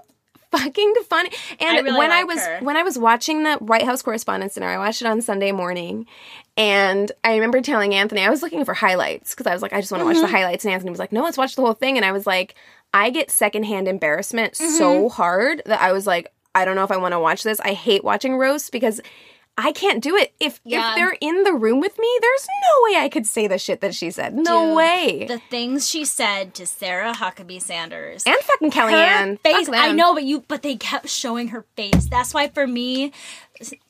fucking funny. And I really when I was her. when I was watching the White House Correspondents' Dinner, I watched it on Sunday morning, and I remember telling Anthony I was looking for highlights because I was like, I just want to watch Mm-hmm. the highlights, and Anthony was like, No, let's watch the whole thing, and I was like, I get secondhand embarrassment Mm-hmm. so hard that I was like, I don't know if I want to watch this. I hate watching roasts because. I can't do it. If Yeah. if they're in the room with me, there's no way I could say the shit that she said. No Dude, way. The things she said to Sarah Huckabee Sanders. and fucking Kellyanne. her face. I know, but you but they kept showing her face. That's why for me,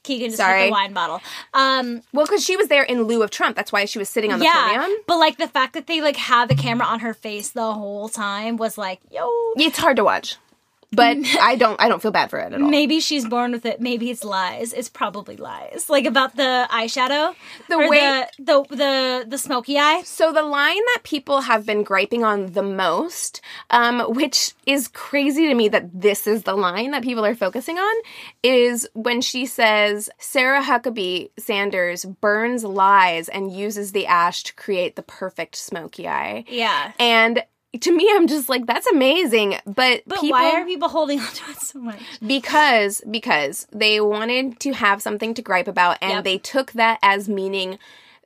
Keegan just Sorry. the wine bottle. Um, Well, because she was there in lieu of Trump. That's why she was sitting on the yeah, podium. but like the fact that they like had the camera on her face the whole time was like, yo. It's hard to watch, but *laughs* I don't. I don't feel bad for it at all. Maybe she's born with it. Maybe it's lies. It's probably lies. Like about the eyeshadow, The way- the, the the the smoky eye. So the line that people have been griping on the most, um, which is crazy to me that this is the line that people are focusing on, is when she says Sarah Huckabee Sanders burns lies and uses the ash to create the perfect smoky eye. Yeah. And to me, I'm just like, that's amazing. But, But people, why are people holding *laughs* on to it so much? because because they wanted to have something to gripe about and Yep. they took that as meaning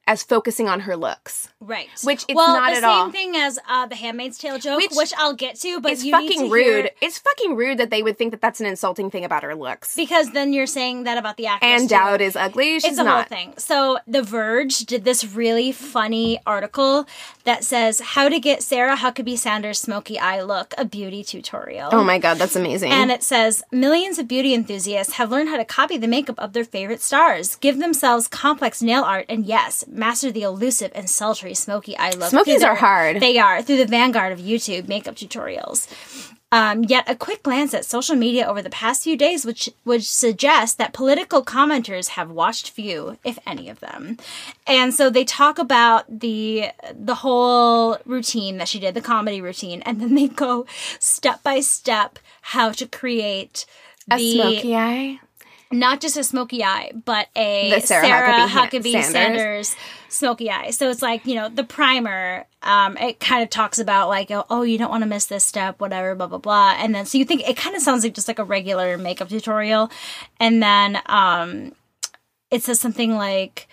as focusing on her looks. Right. Which it's well, not the same thing as uh, the Handmaid's Tale joke, Which which, I'll get to. But It's fucking to rude. hear- It's fucking rude that they would think that that's an insulting thing about her looks. because then you're saying that about the actress. and. Dowd is ugly. She's it's a not. whole thing. So The Verge did this really funny article that says how to get Sarah Huckabee Sanders' smoky eye look, a beauty tutorial. Oh my god, that's amazing. And it says millions of beauty enthusiasts have learned how to copy the makeup of their favorite stars, give themselves complex nail art, and yes, master the elusive and sultry smoky eye look. Smokies their- are hard. They are through the vanguard of YouTube makeup tutorials. Um, yet a quick glance at social media over the past few days which would suggest that political commenters have watched few, if any of them. And so they talk about the the whole routine that she did, the comedy routine, and then they go step by step how to create a the smoky eye. Not just a smoky eye, but a The Sarah Sarah, Huckabee Huckabee, Sanders. Sanders. smoky eye. So it's like, you know, the primer, um, it kind of talks about like, oh, oh, you don't want to miss this step, whatever, blah, blah, blah. And then, so you think it kind of sounds like just like a regular makeup tutorial. And then, um, it says something like,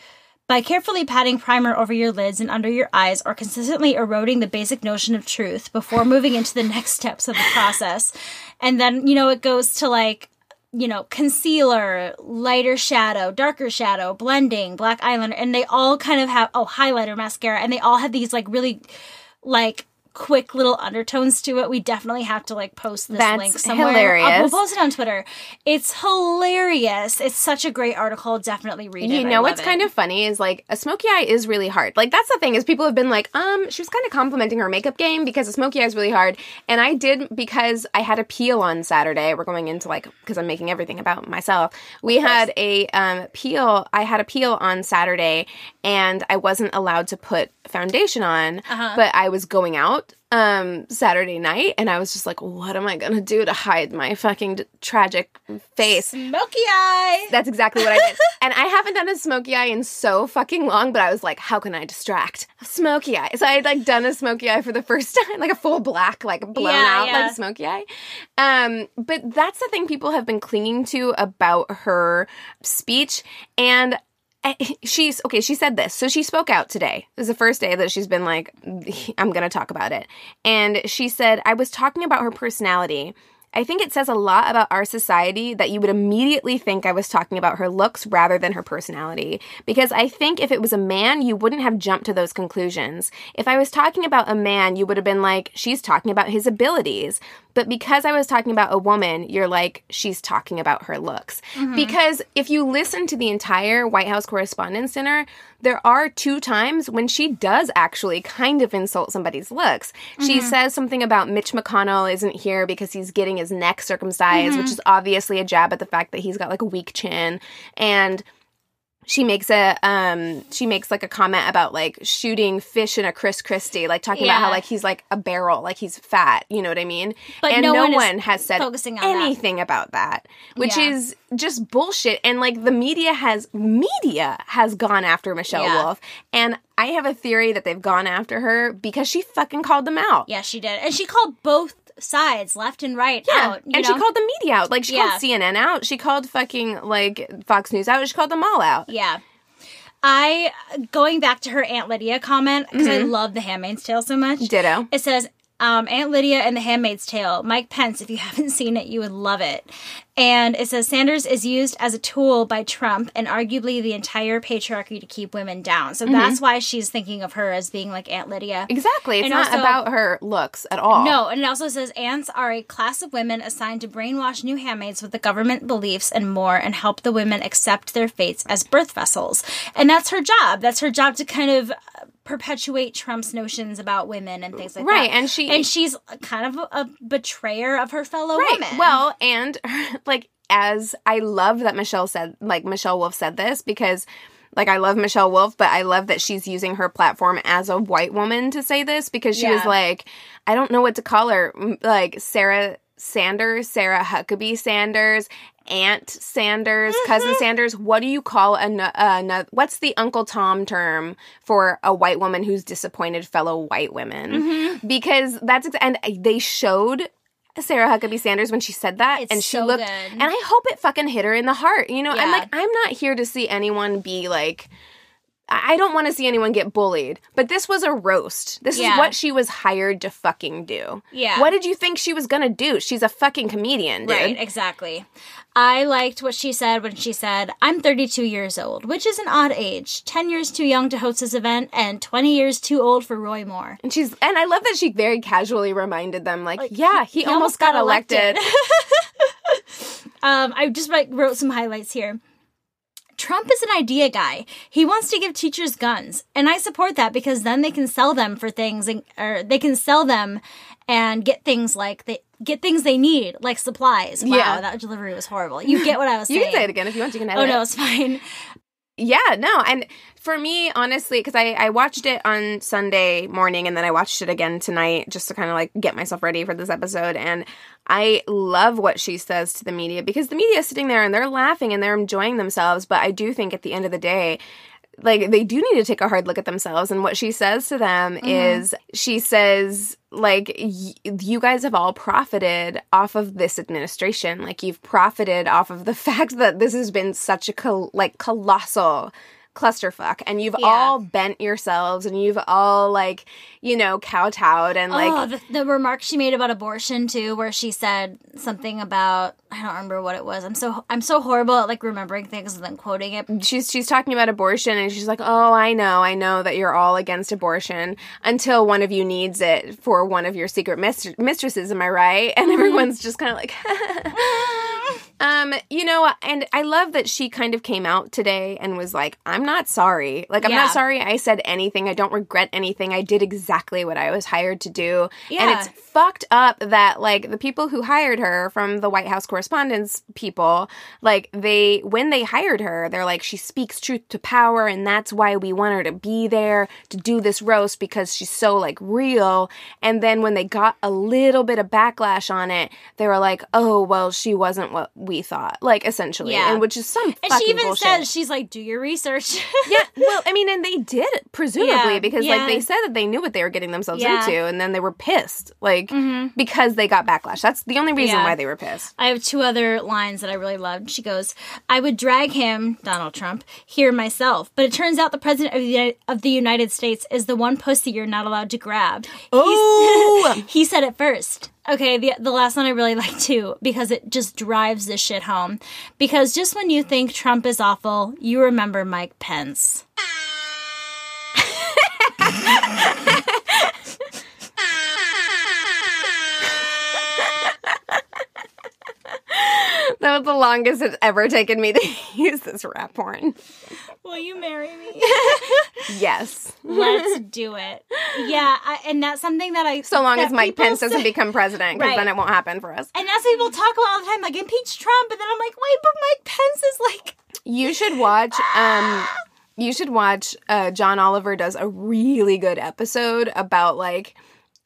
by carefully patting primer over your lids and under your eyes or consistently eroding the basic notion of truth before moving into the next *laughs* steps of the process. And then, you know, it goes to like, you know, concealer, lighter shadow, darker shadow, blending, black eyeliner, and they all kind of have, oh, highlighter, mascara, and they all have these like really, like, quick little undertones to it. We definitely have to like post this That's link somewhere. hilarious. I'll, we'll post it on Twitter. It's hilarious. It's such a great article. Definitely read it. You know what's it. kind of funny is like a smoky eye is really hard. Like that's the thing is people have been like, um, she was kind of complimenting her makeup game because a smoky eye is really hard. And I did because I had a peel on Saturday. We're going into like because I'm making everything about myself. We had a um peel. I had a peel on Saturday, and I wasn't allowed to put foundation on, Uh-huh. but I was going out um Saturday night and I was just like what am I going to do to hide my fucking d- tragic face Smoky eye. that's exactly what I did. *laughs* and I haven't done a smoky eye in so fucking long, but I was like, how can I distract? Smoky eye. So I had like done a smoky eye for the first *laughs* time, like a full black, like blown Yeah, out, yeah. like smoky eye. Um, but that's the thing people have been clinging to about her speech. And Eh, she's okay she said this so she spoke out today it was the first day that she's been like i'm gonna talk about it and she said i was talking about her personality I think it says a lot about our society that you would immediately think I was talking about her looks rather than her personality. Because I think if it was a man, you wouldn't have jumped to those conclusions. If I was talking about a man, you would have been like, she's talking about his abilities. But because I was talking about a woman, you're like, she's talking about her looks. Mm-hmm. Because if you listen to the entire White House Correspondents' Dinner, there are two times when she does actually kind of insult somebody's looks. She mm-hmm. says something about Mitch McConnell isn't here because he's getting his neck circumcised, which mm-hmm. is obviously a jab at the fact that he's got like a weak chin. And she makes a um she makes like a comment about like shooting fish in a Chris Christie, like talking about how like he's like a barrel, like he's fat, you know what I mean? But and no no, one one, has said focusing on that. anything about that, which Yeah. is just bullshit. And like the media has media has gone after Michelle Yeah. Wolf, and I have a theory that they've gone after her because she fucking called them out. Yeah, she did, and she called both sides, left and right, Yeah, out. you and know? she called the media out. Like she Yeah. called CNN out. She called fucking like Fox News out. She called them all out. Yeah. I going back to her Aunt Lydia comment because Mm-hmm. I love The Handmaid's Tale so much. Ditto. It says um, Aunt Lydia and The Handmaid's Tale. Mike Pence. If you *laughs* haven't seen it, you would love it. And it says Sanders is used as a tool by Trump and arguably the entire patriarchy to keep women down. So that's why she's thinking of her as being like Aunt Lydia. Exactly. It's And not also- about her looks at all. No, and it also says ants are a class of women assigned to brainwash new handmaids with the government beliefs and more and help the women accept their fates as birth vessels. And that's her job. That's her job to kind of perpetuate Trump's notions about women and things like Right, that. Right, and she- and she's kind of a, a betrayer of her fellow Right. women. Well, and *laughs* like as I love that Michelle said, like Michelle Wolf said this because. Like I love Michelle Wolf, but I love that she's using her platform as a white woman to say this because she was like, I don't know what to call her, like Sarah Sanders, Sarah Huckabee Sanders, Aunt Sanders, cousin Sanders. What do you call a, uh, what's the Uncle Tom term for a white woman who's disappointed fellow white women? Because that's ex- and they showed Sarah Huckabee Sanders when she said that, It's and she so looked, good. and I hope it fucking hit her in the heart. You know, I'm like, I'm not here to see anyone be like I I don't want to see anyone get bullied, but this was a roast. This Yeah. is what she was hired to fucking do. Yeah. What did you think she was gonna do? She's a fucking comedian, dude. Right, exactly. I liked what she said when she said, I'm 32 years old, which is an odd age. 10 years too young to host this event, and 20 years too old for Roy Moore. And she's and I love that she very casually reminded them, like, yeah, he, almost, got, elected. *laughs* *laughs* um, I just like, wrote some highlights here. Trump is an idea guy. He wants to give teachers guns, and I support that because then they can sell them for things, and, or they can sell them and get things like they get things they need, like supplies. Wow, Yeah. that delivery was horrible. You get what I was saying. *laughs* you can say it again if you want. You can oh, edit. Oh no, it's fine. Yeah, no, and for me, honestly, because I I watched it on Sunday morning and then I watched it again tonight just to kind of like get myself ready for this episode, and I love what she says to the media because the media is sitting there and they're laughing and they're enjoying themselves, but I do think at the end of the day. Like they do need to take a hard look at themselves, and what she says to them mm-hmm. is, she says, like, y- you guys have all profited off of this administration. Like you've profited off of the *laughs* fact that this has been such a col- like colossal clusterfuck, and you've Yeah. all bent yourselves, and you've all like, you know, kowtowed, and like, oh, the, the remark she made about abortion too, where she said something about I don't remember what it was. I'm so I'm so horrible at like remembering things and then quoting it. she's she's talking about abortion and she's like, "Oh, I know. I know that you're all against abortion until one of you needs it for one of your secret mis- mistresses, am I right?" And mm-hmm. everyone's just kind of like *laughs* *laughs* Um, you know, and I love that she kind of came out today and was like, "I'm not sorry. Like I'm Yeah. not sorry I said anything. I don't regret anything. I did exactly what I was hired to do." Yeah. And it's fucked up that like the people who hired her from the White House correspondence people, like they when they hired her, they're like she speaks truth to power and that's why we want her to be there to do this roast because she's so like real. And then when they got a little bit of backlash on it, they were like, "Oh, well, she wasn't what we thought." Like essentially, Yeah. and which is some And she even bullshit. said she's like, "Do your research." *laughs* Yeah, well, I mean, and they did presumably Yeah, because yeah. like they said that they knew what they were getting themselves into, and then they were pissed, like mm-hmm. because they got backlash. That's the only reason why they were pissed. I have two other lines that I really loved. She goes, I would drag him, Donald Trump, here myself, but it turns out the president of the, United, of the United States is the one pussy you're not allowed to grab. Oh, *laughs* he said it first. Okay, the, the last one I really *laughs* like too, because it just drives this shit home. Because just when you think Trump is awful, you remember Mike Pence. *laughs* *laughs* *laughs* that was the longest it's ever taken me to *laughs* use this rap porn. Will you marry me? *laughs* Yes, Let's do it. Yeah, I, and that's something that I. so long as Mike Pence say- doesn't become president, because Right. then it won't happen for us. And that's what people talk about all the time, like impeach Trump, and then I'm like, wait, but Mike Pence is like, You should watch. *gasps* Um, you should watch. Uh, John Oliver does a really good episode about like,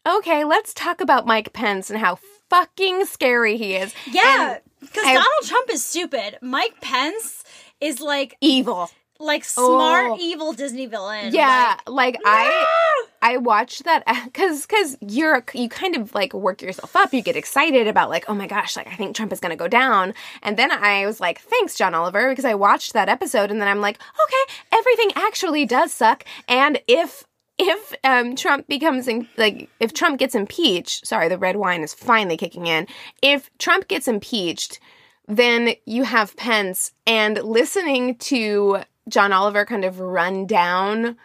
okay, let's talk about Mike Pence and how fucking scary he is. yeah, because Donald Trump is stupid. Mike Pence is like, evil. like smart, Oh. evil Disney villain. Yeah, like, I No! I watched that because because you're you kind of like work yourself up. You get excited about like oh my gosh, like I think Trump is gonna go down. And then I was like, thanks, John Oliver, because I watched that episode, and then I'm like, okay, everything actually does suck. And if if um, Trump becomes in, like if Trump gets impeached, sorry, the red wine is finally kicking in. If Trump gets impeached, then you have Pence and listening to John Oliver kind of run down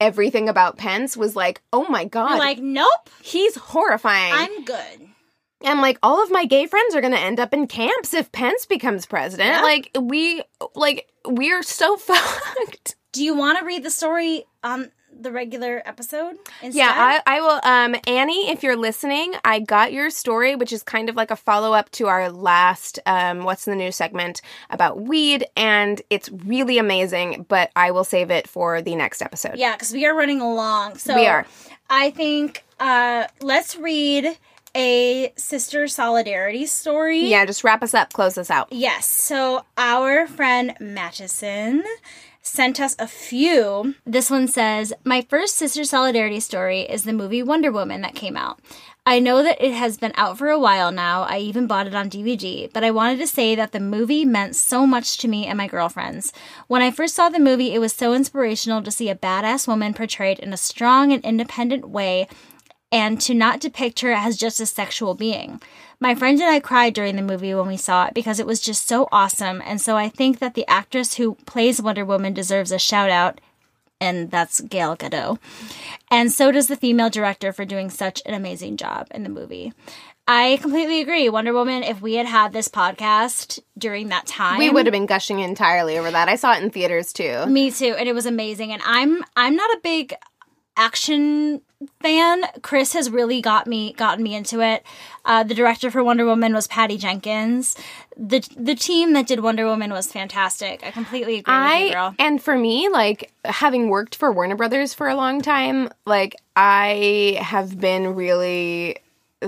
everything about Pence was like, oh my god, You're like, nope, he's horrifying. I'm good. and like all of my gay friends are gonna end up in camps if Pence becomes president. Yeah. Like we like we're so *laughs* fucked. Do you want to read the story on the regular episode instead? Yeah, I, I will. Um, Annie, if you're listening, I got your story, which is kind of like a follow up to our last um, "What's in the News" segment about weed, and it's really amazing. But I will save it for the next episode. Yeah, because we are running along. So We are. I think uh, let's read a sister solidarity story. Yeah, just wrap us up, close us out. Yes. So our friend Madison sent us a few. This one says, My first sister solidarity story is the movie Wonder Woman that came out. I know that it has been out for a while now. I even bought it on DVD, but I wanted to say that the movie meant so much to me and my girlfriends. When I first saw the movie, it was so inspirational to see a badass woman portrayed in a strong and independent way and to not depict her as just a sexual being. My friend and I cried during the movie when we saw it because it was just so awesome, and so I think that the actress who plays Wonder Woman deserves a shout out, and that's Gail Gadot. And so does the female director for doing such an amazing job in the movie. I completely agree. Wonder Woman, if we had had this podcast during that time, We would have been gushing entirely over that. I saw it in theaters too. me too, and it was amazing. And I'm I'm not a big action fan. Chris has really got me gotten me into it. Uh, the director for Wonder Woman was Patty Jenkins. the The team that did Wonder Woman was fantastic. I completely agree with you, girl. and for me, like having worked for Warner Brothers for a long time, like I have been really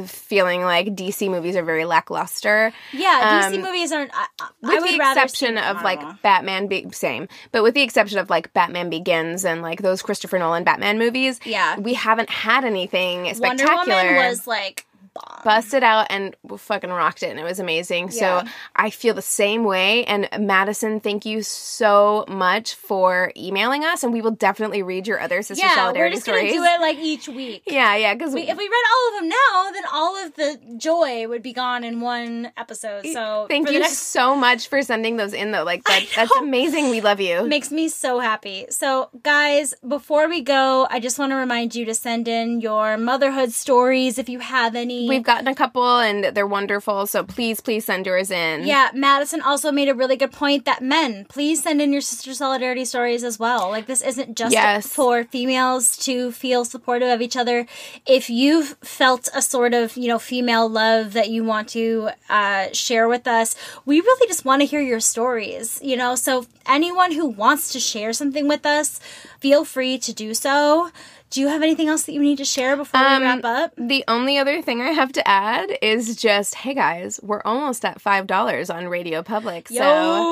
feeling like DC movies are very lackluster. Yeah, DC Um, movies aren't. I, I with would the exception of like Batman, be- same, but with the exception of like Batman Begins and like those Christopher Nolan Batman movies, Yeah. we haven't had anything Wonder spectacular. Woman was like bomb. busted out and fucking rocked it and it was amazing Yeah. so i feel the same way and madison thank you so much for emailing us and we will definitely read your other sister yeah, we're solidarity just stories gonna do it like each week. yeah yeah because We, if we read all of them now, then all of the joy would be gone in one episode. So thank you next so much for sending those in though like that, that's amazing we love you makes me so happy. So, guys, before we go, I just want to remind you to send in your motherhood stories if you have any. We've gotten a couple and they're wonderful so please please send yours in yeah, Madison also made a really good point that men, please send in your sister solidarity stories as well. Like, this isn't just Yes. for females to feel supportive of each other. If you've felt a sort of, you know, female love that you want to uh, share with us, we really just want to hear your stories, you know? So, anyone who wants to share something with us, feel free to do so. Do you have anything else that you need to share before Um, we wrap up? The only other thing I have to add is just, hey guys, we're almost at five dollars on Radio Public. So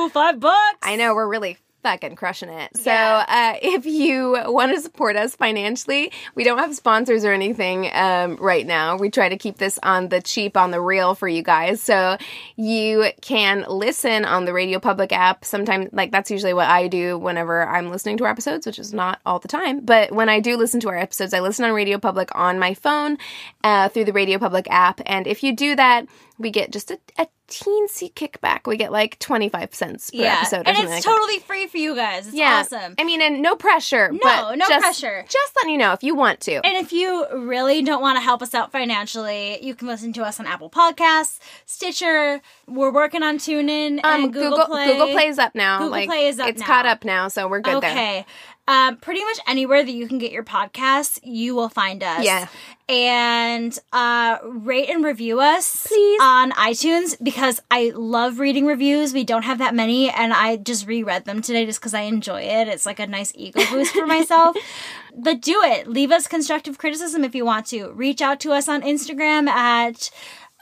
Yo, five bucks. I know we're really fucking crushing it. So Yeah. uh, *laughs* if you want to support us financially, we don't have sponsors or anything um, right now. We try to keep this on the cheap, on the real for you guys. So you can listen on the Radio Public app. Sometimes, like that's usually what I do whenever I'm listening to our episodes, which is not all the time. But when I do listen to our episodes, I listen on Radio Public on my phone uh, through the Radio Public app. And if you do that, we get just a, a teensy kickback. We get like 25 cents per yeah, episode or and it's like that. totally free for you guys. It's Yeah. awesome. I mean, and no pressure. No, no just- pressure. Just letting you know if you want to. And if you really don't want to help us out financially, you can listen to us on Apple Podcasts, Stitcher. We're working on TuneIn um, and Google, Google Play. Google Play's up now. Google like, Play is up It's now. caught up now, so we're good there. Okay. Um, pretty much anywhere that you can get your podcasts, you will find us. Yeah. And uh, rate and review us Please. on iTunes because I love reading reviews. We don't have that many, and I just reread them today just because I enjoy it. It's like a nice ego boost for myself. *laughs* But do it. Leave us constructive criticism if you want to. Reach out to us on Instagram at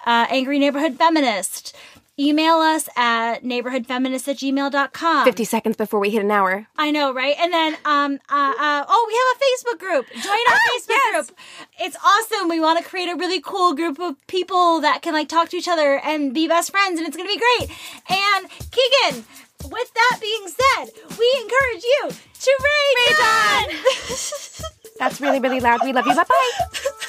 uh, Angry Neighborhood Feminist. Email us at neighborhoodfeminist at gmail.com. 50 seconds before we hit an hour. I know, right? And then, um, uh, uh, oh, we have a Facebook group. Join our Ah, Facebook yes. group. It's awesome. We want to create a really cool group of people that can like talk to each other and be best friends, and it's gonna be great. And Keegan, with that being said, we encourage you to rate on. *laughs* That's really, really loud. We love you. Bye bye. *laughs*